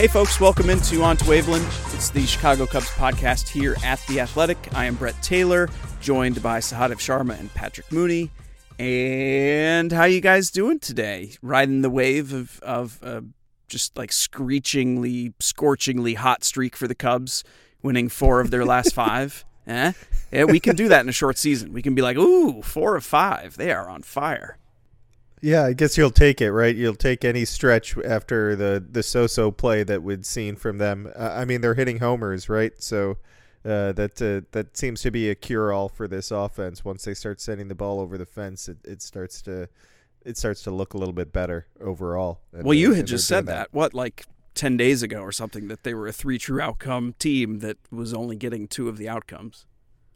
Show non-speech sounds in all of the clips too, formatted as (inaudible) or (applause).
Hey, folks, welcome into On to Waveland. It's the Chicago Cubs podcast here at The Athletic. I am Brett Taylor, joined by Sahadev Sharma and Patrick Mooney. And how you guys doing today? Riding the wave of, of uh, just like screechingly, scorchingly hot streak for the Cubs, winning four of their last (laughs) five. Eh? Yeah, we can do that in a short season. We can be like, ooh, four of five. They are on fire. Yeah, I guess you'll take it, right? You'll take any stretch after the the so-so play that we'd seen from them. Uh, I mean, they're hitting homers, right? So uh, that uh, that seems to be a cure-all for this offense. Once they start sending the ball over the fence, it, it starts to it starts to look a little bit better overall. Well, you had just said that. that. What, like ten days ago or something, that they were a three true outcome team that was only getting two of the outcomes.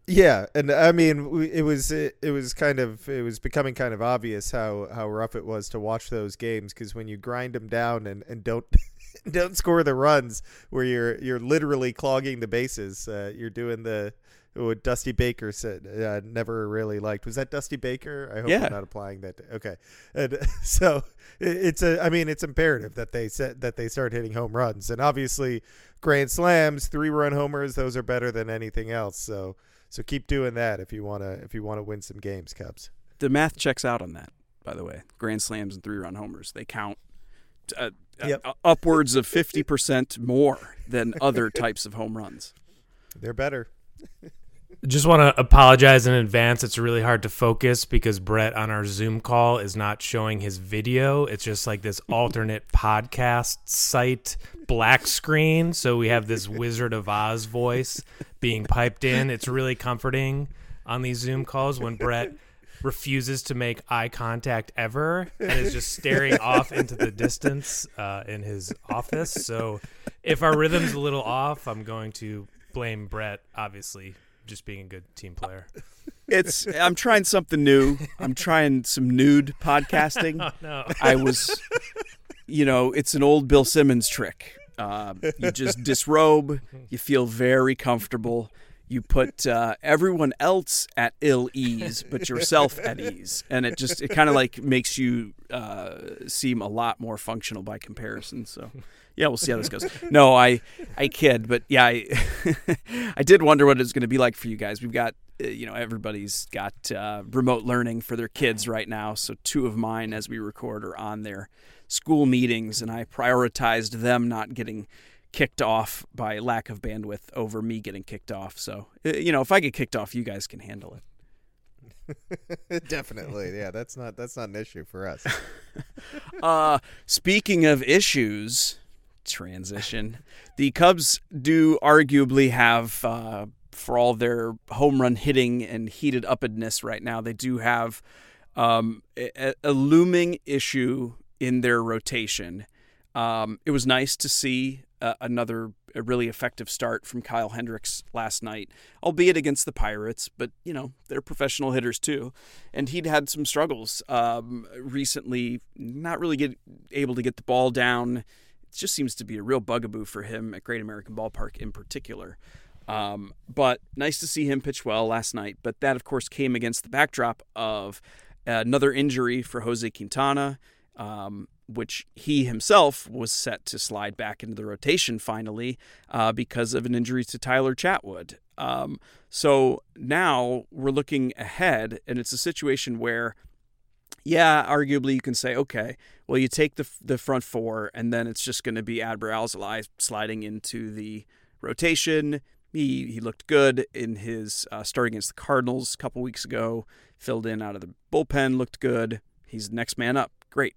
Yeah, and I mean, it was it, it was kind of it was becoming kind of obvious how how rough it was to watch those games because when you grind them down and, and don't (laughs) don't score the runs where you're you're literally clogging the bases, uh, you're doing the what Dusty Baker said uh, never really liked. Was that Dusty Baker? I hope yeah. I'm not applying that. To, okay, and (laughs) so it's a. I mean, it's imperative that they set that they start hitting home runs, and obviously, grand slams, three run homers, those are better than anything else. So so keep doing that if you want to if you want to win some games, Cubs. The math checks out on that, by the way. Grand slams and three-run homers, they count uh, uh yep. uh, upwards of 50% more than other types of home runs. They're better. (laughs) Just want to apologize in advance. It's really hard to focus because Brett on our Zoom call is not showing his video. It's just like this (laughs) alternate podcast site black screen. So we have this Wizard of Oz voice being piped in. It's really comforting on these Zoom calls when Brett refuses to make eye contact ever and is just staring off into the distance uh, in his office. So if our rhythm's a little off, I'm going to blame Brett, obviously, just being a good team player. (laughs) It's I'm trying something new. I'm trying some nude podcasting. (laughs) Oh, no. I was you know, it's an old Bill Simmons trick. Uh, you just disrobe, you feel very comfortable. You put uh, everyone else at ill ease, but yourself at (laughs) ease, and it just it kind of like makes you uh, seem a lot more functional by comparison. So, yeah, we'll see how this goes. No, I I kid, but yeah, I (laughs) I did wonder what it's going to be like for you guys. We've got uh, you know everybody's got uh, remote learning for their kids right now, so two of mine as we record are on their school meetings, and I prioritized them not getting kicked off by lack of bandwidth over me getting kicked off. So uh, you know, if I get kicked off, you guys can handle it. (laughs) Definitely, yeah. That's not that's not an issue for us. (laughs) uh, speaking of issues, transition. The Cubs do arguably have, uh, for all their home run hitting and heated upness right now, they do have um, a, a, looming issue in their rotation. Um, it was nice to see uh, another really effective start from Kyle Hendricks last night, albeit against the Pirates, but you know they're professional hitters too, and he'd had some struggles um, recently, not really get able to get the ball down. It just seems to be a real bugaboo for him at Great American Ballpark in particular. Um, but nice to see him pitch well last night. But that, of course, came against the backdrop of another injury for Jose Quintana um, which he himself was set to slide back into the rotation finally uh, because of an injury to Tyler Chatwood. Um, so now we're looking ahead, and it's a situation where, yeah, arguably you can say, okay, well, you take the the front four, and then it's just going to be Adbert Alzolay sliding into the rotation. He he looked good in his uh, start against the Cardinals a couple weeks ago. Filled in out of the bullpen, looked good. He's next man up. Great.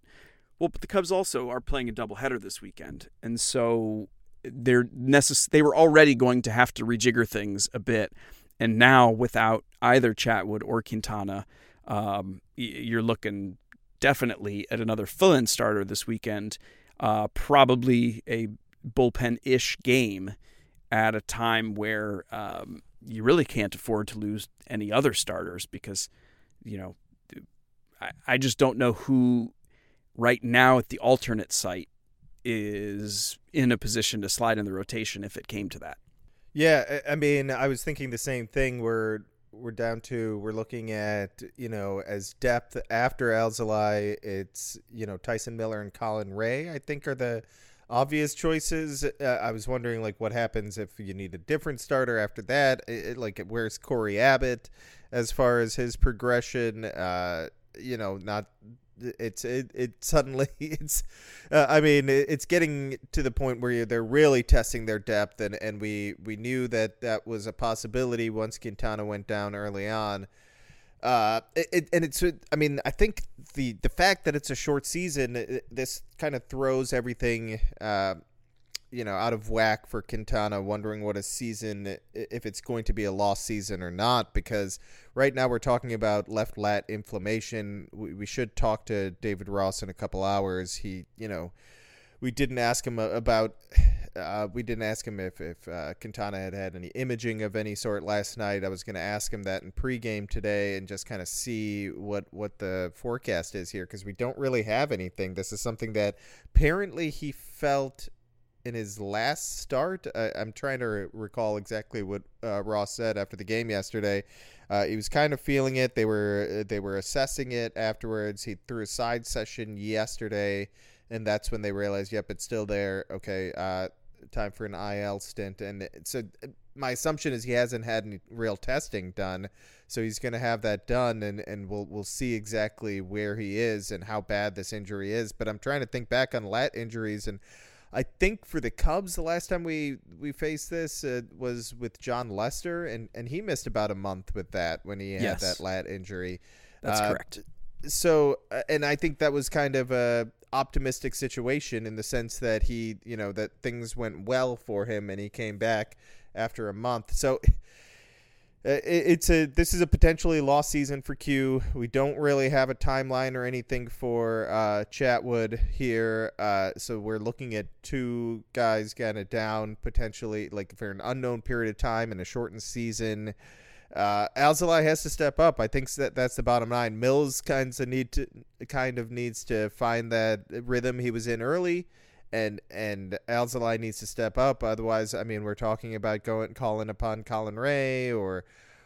Well, but the Cubs also are playing a doubleheader this weekend, and so they're necess- they were already going to have to rejigger things a bit, and now without either Chatwood or Quintana, um, you're looking definitely at another fill-in starter this weekend, uh, probably a bullpen-ish game at a time where um, you really can't afford to lose any other starters because you know I, I just don't know who right now at the alternate site is in a position to slide in the rotation if it came to that. Yeah, I mean, I was thinking the same thing. We're we're down to we're looking at you know as depth after Alzolay, it's you know Tyson Miller and Colin Rea. I think are the obvious choices. Uh, I was wondering like what happens if you need a different starter after that. It, it, like where's Cory Abbott as far as his progression? Uh, you know, not it's it, it suddenly (laughs) it's uh, i mean it's getting to the point where they're really testing their depth and and we we knew that that was a possibility once quintana went down early on. Uh it, and it's i mean i think the the fact that it's a short season this kind of throws everything uh you know out of whack for Quintana, wondering what a season if it's going to be a lost season or not. Because right now we're talking about left lat inflammation. We, we should talk to David Ross in a couple hours. He, you know, we didn't ask him about. Uh, we didn't ask him if if uh, Quintana had had any imaging of any sort last night. I was going to ask him that in pregame today and just kind of see what what the forecast is here because we don't really have anything. This is something that apparently he felt in his last start. I, am trying to recall exactly what uh, Ross said after the game yesterday. Uh, he was kind of feeling it. They were they were assessing it afterwards. He threw a side session yesterday, and that's when they realized, yep, it's still there. Okay, uh, time for an IL stint. And so my assumption is he hasn't had any real testing done, so he's going to have that done, and, and we'll we'll see exactly where he is and how bad this injury is. But I'm trying to think back on lat injuries and I think for the Cubs, the last time we we faced this uh, was with Jon Lester, and and he missed about a month with that when he had yes. that lat injury. That's uh, correct. So, uh, and I think that was kind of a optimistic situation in the sense that he, you know, that things went well for him, and he came back after a month. So it's a this is a potentially lost season for Q. We don't really have a timeline or anything for uh, Chatwood here, uh, so we're looking at two guys kind of down potentially, like for an unknown period of time in a shortened season. Uh, Alzolay has to step up. I think that that's the bottom line. Mills kinds of need to kind of needs to find that rhythm he was in early and and Alzolay needs to step up. Otherwise, I mean, we're talking about going calling upon Colin Rea or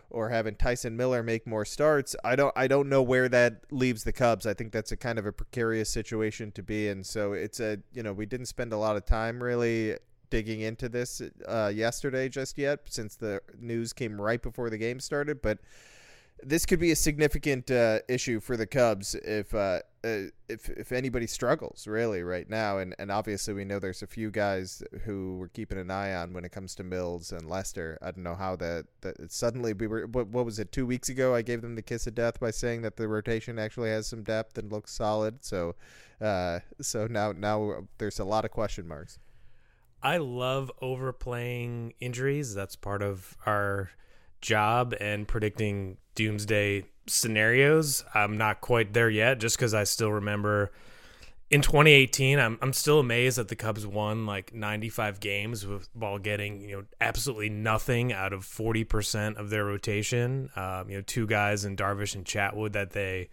or having Tyson Miller make more starts. I don't I don't know where that leaves the Cubs. I think that's a kind of a precarious situation to be in. So it's a you know we didn't spend a lot of time really digging into this uh, yesterday just yet since the news came right before the game started, but this could be a significant uh, issue for the Cubs if uh, uh, if if anybody struggles really right now, and, and obviously we know there's a few guys who we're keeping an eye on when it comes to Mills and Lester. I don't know how that that suddenly we were what, what was it two weeks ago? I gave them the kiss of death by saying that the rotation actually has some depth and looks solid. So uh, so now now there's a lot of question marks. I love overplaying injuries. That's part of our job and predicting doomsday scenarios. I'm not quite there yet, just because I still remember in 2018. I'm I'm still amazed that the Cubs won like 95 games with, while getting you know absolutely nothing out of 40 percent of their rotation. Um, you know, two guys in Darvish and Chatwood that they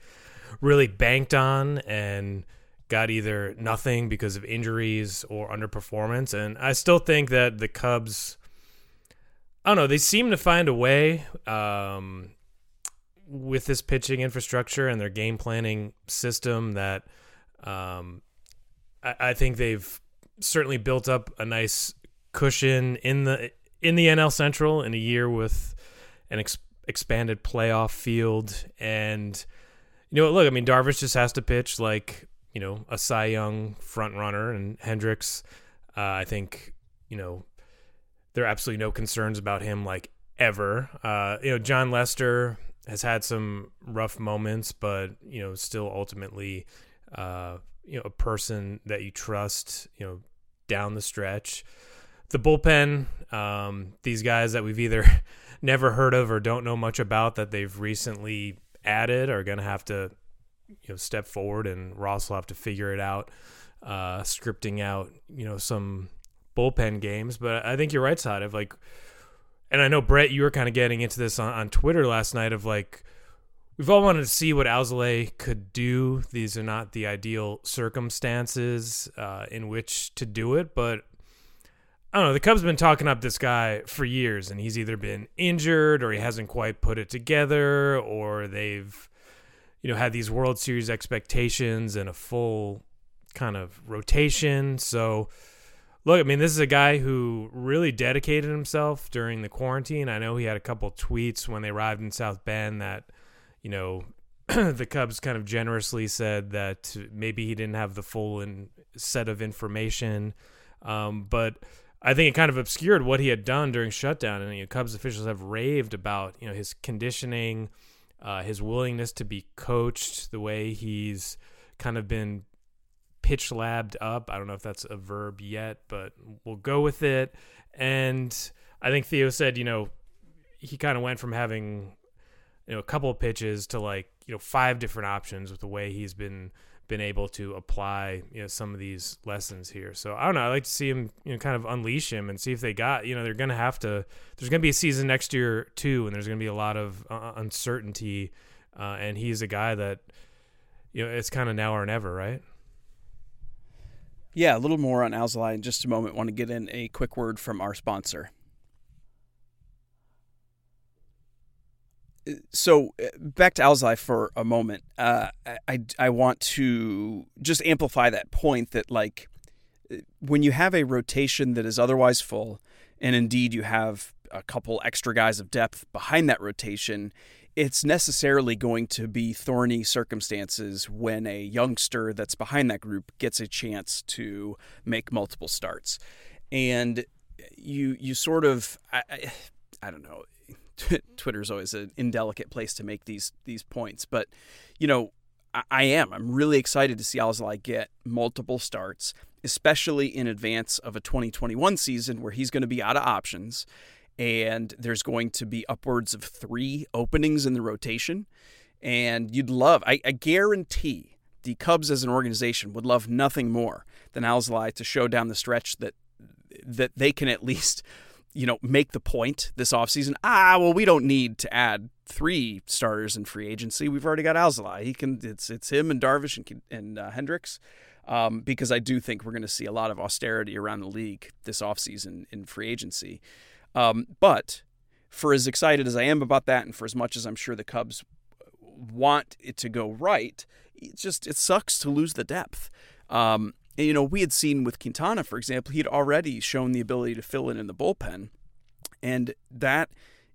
really banked on and got either nothing because of injuries or underperformance. And I still think that the Cubs. I don't know. They seem to find a way. Um, with this pitching infrastructure and their game planning system that um, I, I, think they've certainly built up a nice cushion in the in the NL Central in a year with an ex- expanded playoff field. And you know look I mean Darvish just has to pitch like you know a Cy Young front runner and Hendricks uh, I think you know there are absolutely no concerns about him like ever. Uh, you know Jon Lester has had some rough moments, but you know, still ultimately, uh, you know, a person that you trust, you know, down the stretch. The bullpen, um, these guys that we've either (laughs) never heard of or don't know much about that they've recently added are going to have to, you know, step forward, and Ross will have to figure it out, uh, scripting out, you know, some bullpen games. But I think you're right, side of like and I know Brett, you were kind of getting into this on, on Twitter last night of like we've all wanted to see what Alzolay could do. These are not the ideal circumstances uh, in which to do it, but I don't know. The Cubs have been talking up this guy for years, and he's either been injured or he hasn't quite put it together, or they've you know had these World Series expectations and a full kind of rotation. So Look, I mean, this is a guy who really dedicated himself during the quarantine. I know he had a couple tweets when they arrived in South Bend that, you know, (clears throat) the Cubs kind of generously said that maybe he didn't have the full in, set of information. Um, but I think it kind of obscured what he had done during shutdown. And you know, Cubs officials have raved about you know his conditioning, uh, his willingness to be coached, the way he's kind of been pitch labbed up. I don't know if that's a verb yet, but we'll go with it. And I think Theo said, you know, he kind of went from having you know a couple of pitches to like you know five different options with the way he's been been able to apply you know some of these lessons here. So I don't know. I like to see him you know kind of unleash him and see if they got you know they're going to have to. There's going to be a season next year too, and there's going to be a lot of uh, uncertainty. Uh, and he's a guy that you know it's kind of now or never, right? Yeah, a little more on Alzolay in just a moment. Want to get in a quick word from our sponsor. so uh, back to Alzolay for a moment. Uh, I I want to just amplify that point that like uh, when you have a rotation that is otherwise full, and indeed you have a couple extra guys of depth behind that rotation, it's necessarily going to be thorny circumstances when a youngster that's behind that group gets a chance to make multiple starts, and you you sort of I, I, I don't know (laughs) Twitter's always an indelicate place to make these these points, but you know, I, I am. I'm really excited to see Alzolay get multiple starts, especially in advance of a 2021 season where he's going to be out of options, and there's going to be upwards of three openings in the rotation, and you'd love. I, I guarantee the Cubs as an organization would love nothing more than Alzolay to show down the stretch that that they can at least you know, make the point this offseason. Ah, well, we don't need to add three starters in free agency. We've already got Alzolay. He can. It's it's him and Darvish and and uh, Hendricks. Um, because I do think we're going to see a lot of austerity around the league this offseason in free agency. Um, but for as excited as I am about that, and for as much as I'm sure the Cubs want it to go right, it just it sucks to lose the depth. Um, and, you know, we had seen with Quintana, for example, he'd already shown the ability to fill in in the bullpen. And that,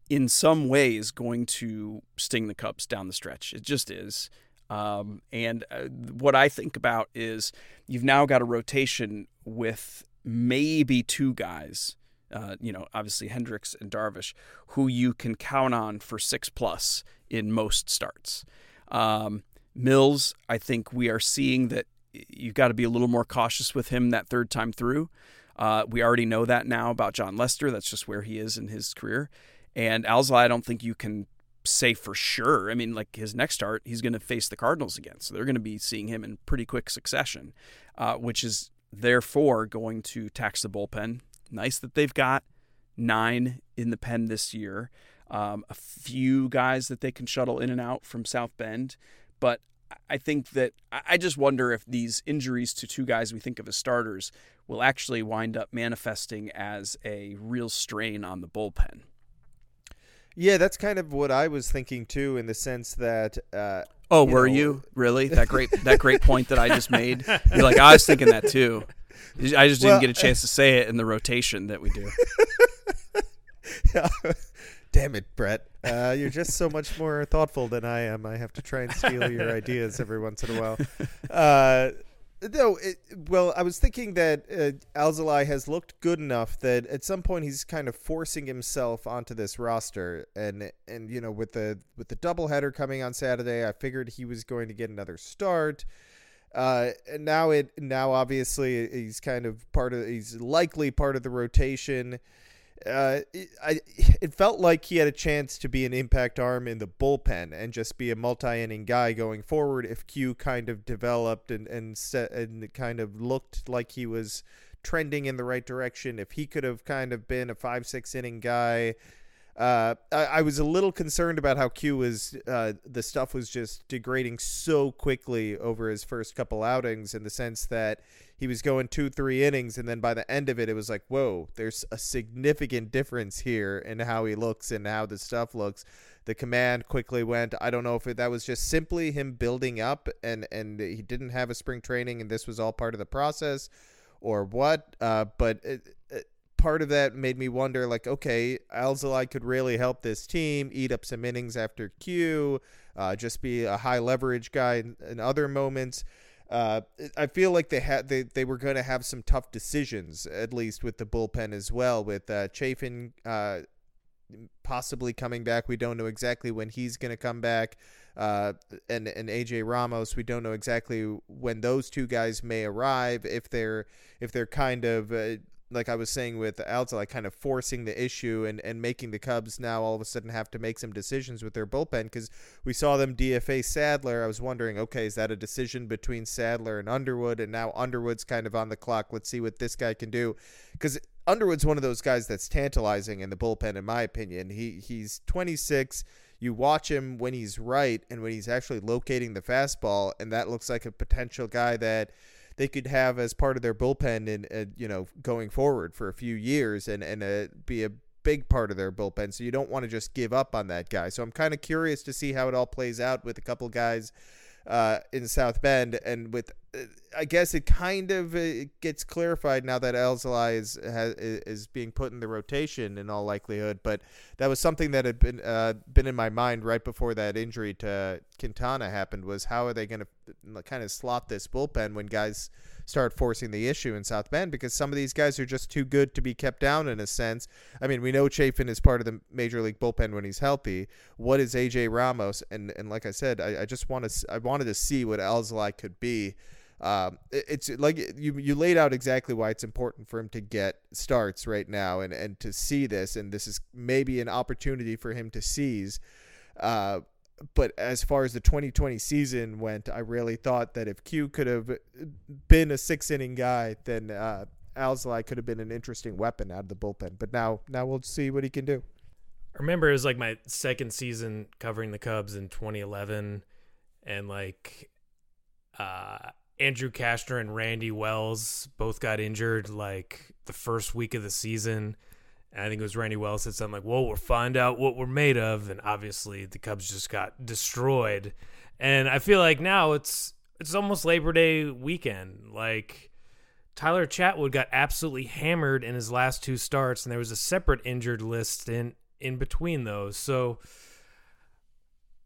in some ways, going to sting the Cubs down the stretch. It just is. Um, and uh, what I think about is you've now got a rotation with maybe two guys, uh, you know, obviously Hendricks and Darvish, who you can count on for six plus in most starts. Um, Mills, I think we are seeing that you've got to be a little more cautious with him that third time through. Uh, we already know that now about Jon Lester. That's just where he is in his career. And Alzolay, I don't think you can say for sure. I mean, like his next start, he's going to face the Cardinals again. So they're going to be seeing him in pretty quick succession, uh, which is therefore going to tax the bullpen. Nice that they've got nine in the pen this year. Um, a few guys that they can shuttle in and out from South Bend. But I think that I just wonder if these injuries to two guys we think of as starters will actually wind up manifesting as a real strain on the bullpen. Yeah, that's kind of what I was thinking too, in the sense that. Uh, oh, you were know, you (laughs) really that great? that great point that I just made. You're like, I was thinking that too. I just didn't get a chance to say it in the rotation that we do. (laughs) Damn it, Brett. Uh, you're just so much more thoughtful than I am. I have to try and steal your (laughs) ideas every once in a while. Uh, no, it, well, I was thinking that uh, Alzolay has looked good enough that at some point he's kind of forcing himself onto this roster, and and you know with the with the doubleheader coming on Saturday, I figured he was going to get another start. Uh, now it now obviously he's kind of part of he's likely part of the rotation uh, it, I, it felt like he had a chance to be an impact arm in the bullpen and just be a multi-inning guy going forward if Q kind of developed and and set and kind of looked like he was trending in the right direction. If he could have kind of been a five six inning guy. Uh, I, I, was a little concerned about how Q was. Uh, the stuff was just degrading so quickly over his first couple outings, in the sense that he was going two, three innings, and then by the end of it, it was like, whoa, there's a significant difference here in how he looks and how the stuff looks. The command quickly went. I don't know if it, that was just simply him building up, and and he didn't have a spring training, and this was all part of the process, or what. Uh, but it, it, part of that made me wonder, like, okay, Alzolay could really help this team eat up some innings after Q, uh, just be a high leverage guy in, in other moments. Uh, I feel like they had they, they were going to have some tough decisions, at least with the bullpen as well, with uh, Chafin uh, possibly coming back. We don't know exactly when he's going to come back. Uh, and and AJ Ramos, we don't know exactly when those two guys may arrive. If they're if they're kind of uh, like I was saying with Alta, like kind of forcing the issue and, and making the Cubs now all of a sudden have to make some decisions with their bullpen because we saw them DFA Sadler. I was wondering, okay, is that a decision between Sadler and Underwood? And now Underwood's kind of on the clock. Let's see what this guy can do because Underwood's one of those guys that's tantalizing in the bullpen, in my opinion. He he's 26 you watch him when he's right and when he's actually locating the fastball, and that looks like a potential guy that they could have as part of their bullpen and uh, you know going forward for a few years and and uh, be a big part of their bullpen. So you don't want to just give up on that guy. So I'm kind of curious to see how it all plays out with a couple guys uh, in South Bend, and with I guess it kind of uh, gets clarified now that Alzolay is has, is being put in the rotation in all likelihood. But that was something that had been uh, been in my mind right before that injury to Quintana happened. Was how are they going to kind of slot this bullpen when guys start forcing the issue in South Bend because some of these guys are just too good to be kept down in a sense. I mean, we know Chafin is part of the major league bullpen when he's healthy. What is AJ Ramos? And and like I said, I, I just want to I wanted to see what Alzolay could be. Um, it, it's like you you laid out exactly why it's important for him to get starts right now and and to see this and this is maybe an opportunity for him to seize. Uh, but as far as the 2020 season went, I really thought that if Q could have been a six inning guy, then uh, Alzolay could have been an interesting weapon out of the bullpen. But now, now we'll see what he can do. I remember it was like my second season covering the Cubs in 2011, and like uh, Andrew Cashner and Randy Wells both got injured like the first week of the season and I think it was Randy Wells said something like, "Well, we'll find out what we're made of," and obviously the Cubs just got destroyed. And I feel like now it's it's almost Labor Day weekend. Like Tyler Chatwood got absolutely hammered in his last two starts, and there was a separate injured list in in between those. So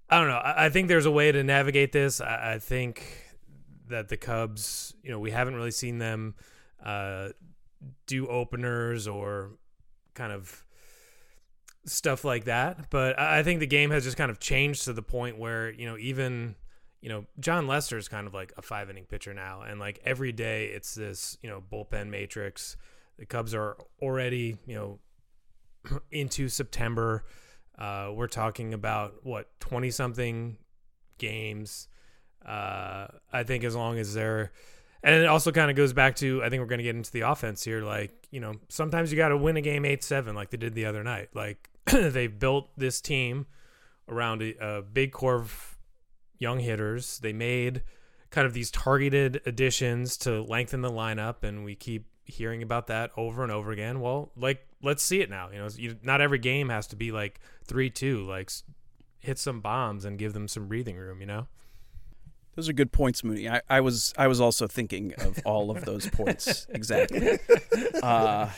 I don't know. I, I think there's a way to navigate this. I, I, think that the Cubs, you know, we haven't really seen them uh, do openers or kind of stuff like that. But I think the game has just kind of changed to the point where, you know, even, you know, Jon Lester is kind of like a five inning pitcher now. And like every day it's this, you know, bullpen matrix. The Cubs are already, you know, (clears throat) into September. Uh, we're talking about what, 20 something games. Uh, I think as long as they're, and it also kind of goes back to I think we're going to get into the offense here. Like you know, sometimes you got to win a game eight seven like they did the other night. Like (clears throat) they've built this team around a, a big core of young hitters. They made kind of these targeted additions to lengthen the lineup, and we keep hearing about that over and over again. Well, like let's see it now. You know, you, not every game has to be like three two. Like hit some bombs and give them some breathing room. You know. Those are good points, Mooney. I, I was I was also thinking of all of those points (laughs) exactly. Uh,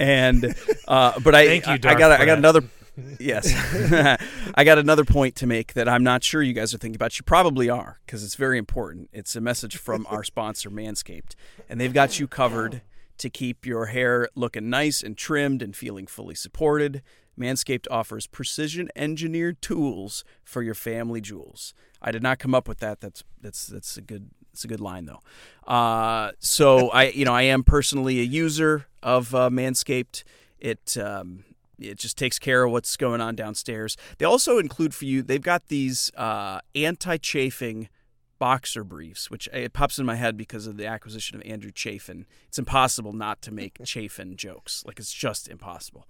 and uh, but I Thank you, I, I got I got another (laughs) yes (laughs) I got another point to make that I'm not sure you guys are thinking about. You probably are because it's very important. It's a message from our sponsor Manscaped, and they've got you covered to keep your hair looking nice and trimmed and feeling fully supported. Manscaped offers precision engineered tools for your family jewels. I did not come up with that. That's that's that's a good it's a good line though. Uh, so I you know I am personally a user of uh, Manscaped. It um, it just takes care of what's going on downstairs. They also include for you. They've got these uh, anti-chafing boxer briefs, which it pops in my head because of the acquisition of Andrew Chafin. It's impossible not to make (laughs) Chafin jokes. Like it's just impossible.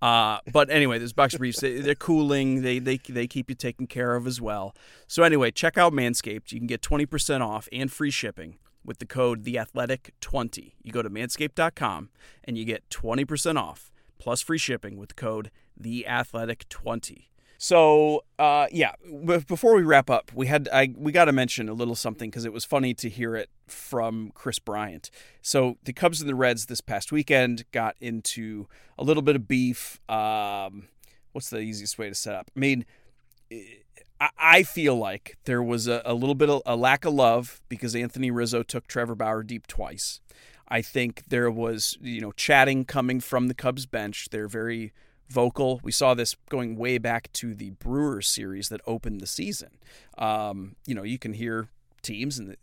Uh, but anyway, those boxer briefs they, they're cooling. They they they keep you taken care of as well. So anyway, check out Manscaped. You can get twenty percent off and free shipping with the code the athletic 20 you go to manscaped.com and you get 20% off plus free shipping with code the athletic 20 so uh, yeah, before we wrap up, we had I we got to mention a little something because it was funny to hear it from Kris Bryant. So the Cubs and the Reds this past weekend got into a little bit of beef. Um, what's the easiest way to set up? I mean, I feel like there was a, a little bit of a lack of love because Anthony Rizzo took Trevor Bauer deep twice. I think there was, you know, chatting coming from the Cubs bench. They're very vocal. We saw this going way back to the Brewers series that opened the season. Um, you know, you can hear teams the,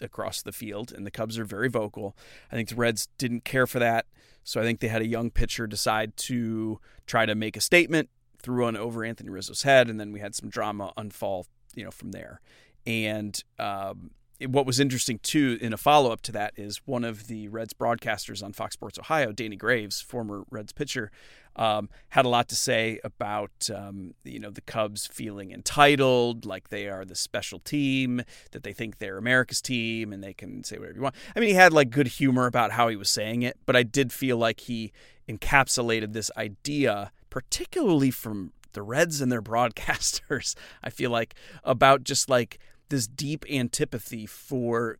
across the field, and the Cubs are very vocal. I think the Reds didn't care for that, so I think they had a young pitcher decide to try to make a statement, threw one over Anthony Rizzo's head, and then we had some drama unfold, you know, from there. And um, what was interesting too in a follow up to that is one of the Reds broadcasters on Fox Sports Ohio, Danny Graves, former Reds pitcher, um, had a lot to say about um, you know the Cubs feeling entitled, like they are the special team, that they think they're America's team, and they can say whatever you want. I mean, he had like good humor about how he was saying it, but I did feel like he encapsulated this idea, particularly from the Reds and their (laughs) broadcasters. I feel like about just like this deep antipathy for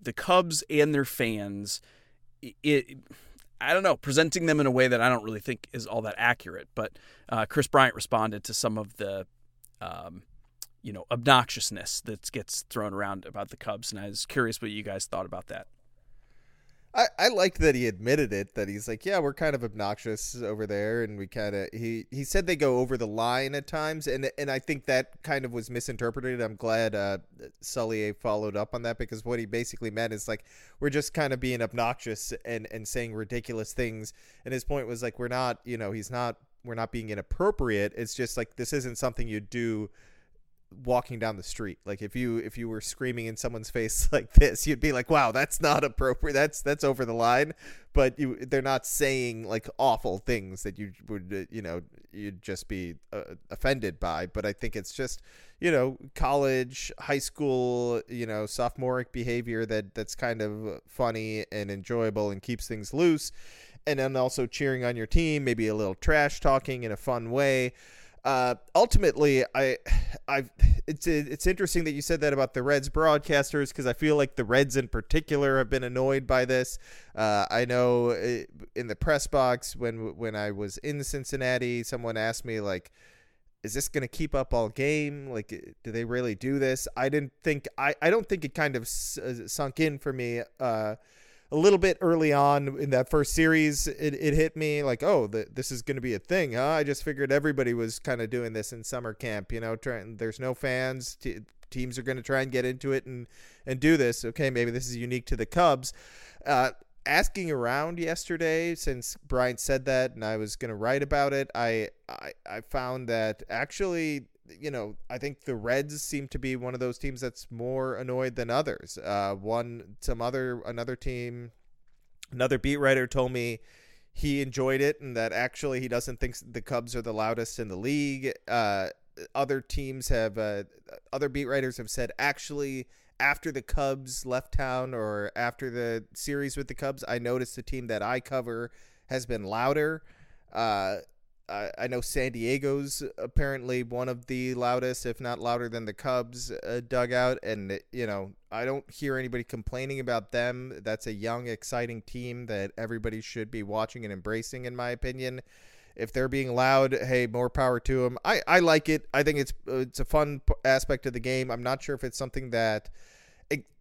the Cubs and their fans. It, I don't know, presenting them in a way that I don't really think is all that accurate. But uh, Kris Bryant responded to some of the, um, you know, obnoxiousness that gets thrown around about the Cubs, and I was curious what you guys thought about that. I, I liked that he admitted it that he's like yeah we're kind of obnoxious over there and we kind of he he said they go over the line at times and and I think that kind of was misinterpreted. I'm glad uh Sully followed up on that because what he basically meant is like we're just kind of being obnoxious and and saying ridiculous things and his point was like we're not you know he's not we're not being inappropriate. It's just like this isn't something you do walking down the street. Like if you if you were screaming in someone's face (laughs) like this you'd be like wow that's not appropriate. That's that's over the line. But you they're not saying like awful things that you would uh, you know you'd just be uh, offended by. But i think it's just you know college high school you know sophomoric behavior that that's kind of funny and enjoyable and keeps things loose. And then also cheering on your team maybe a little trash talking in a fun way uh, ultimately, I, I, it's it's interesting that you said that about the Reds broadcasters because I feel like the Reds in particular have been annoyed by this. Uh, I know uh, in the press box when when I was in Cincinnati, someone asked me like, "Is this going to keep up all game? Like, do they really do this?" I didn't think I I don't think it kind of uh, sunk in for me. Uh, a little bit early on in that first series, it, it hit me like, oh, the, this is going to be a thing. Huh? I just figured everybody was kind of doing this in summer camp. You know, trying, there's no fans. T- teams are going to try and get into it and and do this. Okay, maybe this is unique to the Cubs. Uh, asking around yesterday, since Bryant said that, and I was going to write about it, I, I I found that actually you know, I think the Reds seem to be one of those teams that's more annoyed than others. Uh, one, some other, another team, another beat writer told me he enjoyed it and that actually he doesn't think the Cubs are the loudest in the league. Uh, other teams have, uh, other beat writers have said actually after the Cubs left town or after the series with the Cubs, I noticed the team that I cover has been louder. Uh, I, I know San Diego's apparently one of the loudest, if not louder than the Cubs uh, dugout. And, you know, I don't hear anybody complaining about them. That's a young, exciting team that everybody should be watching and embracing, in my opinion. If they're being loud, hey, more power to them. I, I like it. I think it's it's a fun aspect of the game. I'm not sure if it's something that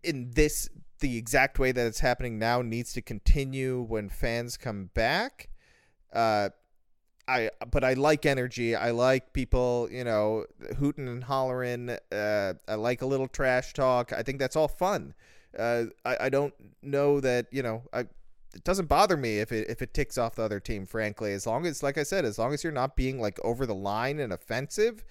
in this the exact way that it's happening now needs to continue when fans come back. Uh, I but I like energy. I like people, you know, hooting and hollering. Uh, I like a little trash talk. I think that's all fun. Uh, I, I don't know that you know. I it doesn't bother me if it if it ticks off the other team. Frankly, as long as, like I said, as long as you're not being like over the line and offensive,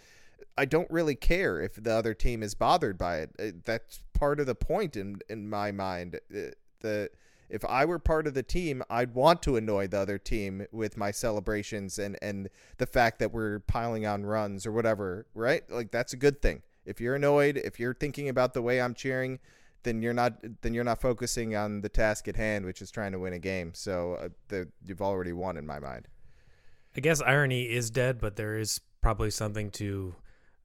I don't really care if the other team is bothered by it. Uh, that's part of the point in in my mind. Uh, the if I were part of the team, I'd want to annoy the other team with my celebrations and and the fact that we're piling on runs or whatever, right? Like that's a good thing. If you're annoyed, if you're thinking about the way I'm cheering, then you're not then you're not focusing on the task at hand, which is trying to win a game. So uh, the, you've already won in my mind. I guess irony is dead, but there is probably something to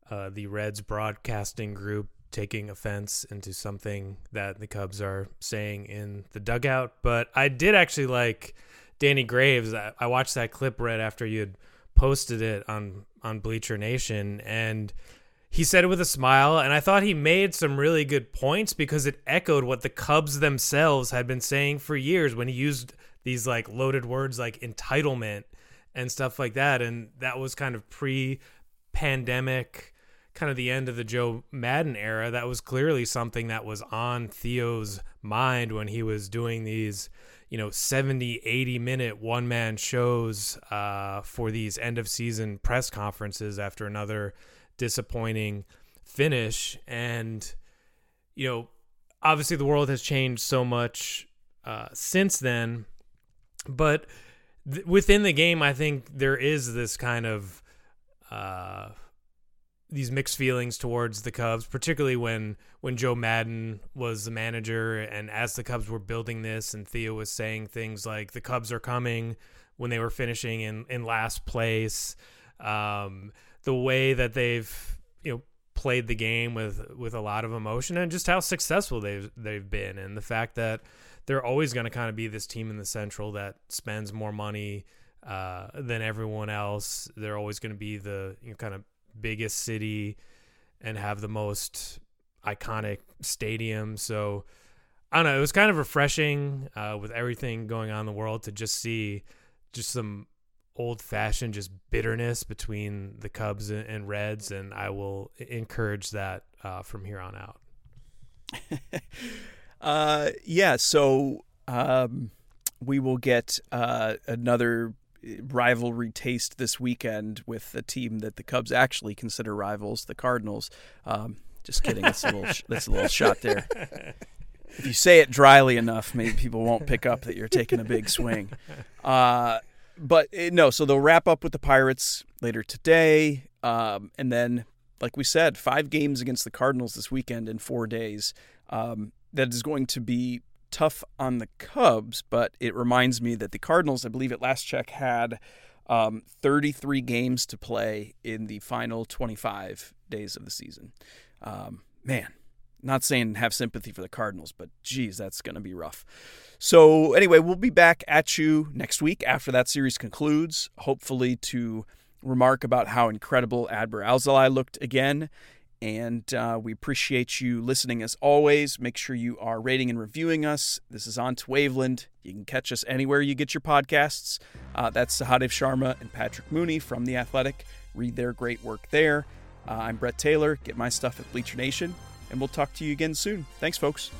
uh, the Reds broadcasting group taking offense into something that the Cubs are saying in the dugout. But I did actually like Danny Graves. I, I watched that clip right after you had posted it on on Bleacher Nation, and he said it with a smile. And I thought he made some really good points because it echoed what the Cubs themselves had been saying for years when he used these like loaded words like entitlement and stuff like that. And that was kind of pre pandemic kind of the end of the Joe Maddon era, that was clearly something that was on Theo's mind when he was doing these, you know, 70, 80 minute one man shows uh, for these end of season press conferences after another disappointing finish. And, you know, obviously the world has changed so much uh, since then. But th- within the game, I think there is this kind of. Uh, these mixed feelings towards the Cubs, particularly when when Joe Maddon was the manager, and as the Cubs were building this, and Theo was saying things like the Cubs are coming when they were finishing in in last place. Um, the way that they've you know played the game with with a lot of emotion, and just how successful they've they've been, and the fact that they're always going to kind of be this team in the Central that spends more money uh, than everyone else. They're always going to be the you know, kind of biggest city and have the most iconic stadium. So I don't know. It was kind of refreshing uh, with everything going on in the world to just see just some old fashioned just bitterness between the Cubs and Reds, and I will encourage that uh, from here on out. (laughs) uh, yeah. So um, we will get uh, another rivalry taste this weekend with a team that the Cubs actually consider rivals, the Cardinals. Um, just kidding. That's a little that's a little shot there. (laughs) If you say it dryly enough, maybe people won't pick up that you're taking a big swing. (laughs) Uh, but eh, no, so they'll wrap up with the Pirates later today, um, and then, like we said, five games against the Cardinals this weekend in four days. Um, that is going to be tough on the Cubs, but it reminds me that the Cardinals, I believe at last check, had um, 33 games to play in the final 25 days of the season. Um, man, not saying have sympathy for the Cardinals, but geez, that's going to be rough. So, anyway, we'll be back at you next week after that series concludes, hopefully to remark about how incredible Adbert Alzolay looked again and uh, we appreciate you listening as always. Make sure you are rating and reviewing us. This is on to Waveland. You can catch us anywhere you get your podcasts. Uh, that's Sahadev Sharma and Patrick Mooney from The Athletic. Read their great work there. Uh, I'm Brett Taylor. Get my stuff at Bleacher Nation, and we'll talk to you again soon. Thanks, folks.